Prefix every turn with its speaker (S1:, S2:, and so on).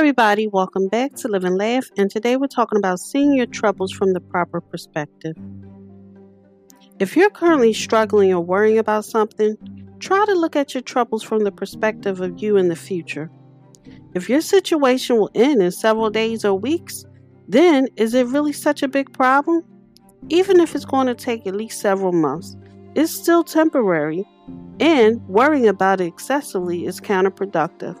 S1: everybody, welcome back to Live and Laugh, and today we're talking about seeing your troubles from the proper perspective. If you're currently struggling or worrying about something, try to look at your troubles from the perspective of you in the future. If your situation will end in several days or weeks, then is it really such a big problem? Even if it's going to take at least several months, it's still temporary, and worrying about it excessively is counterproductive.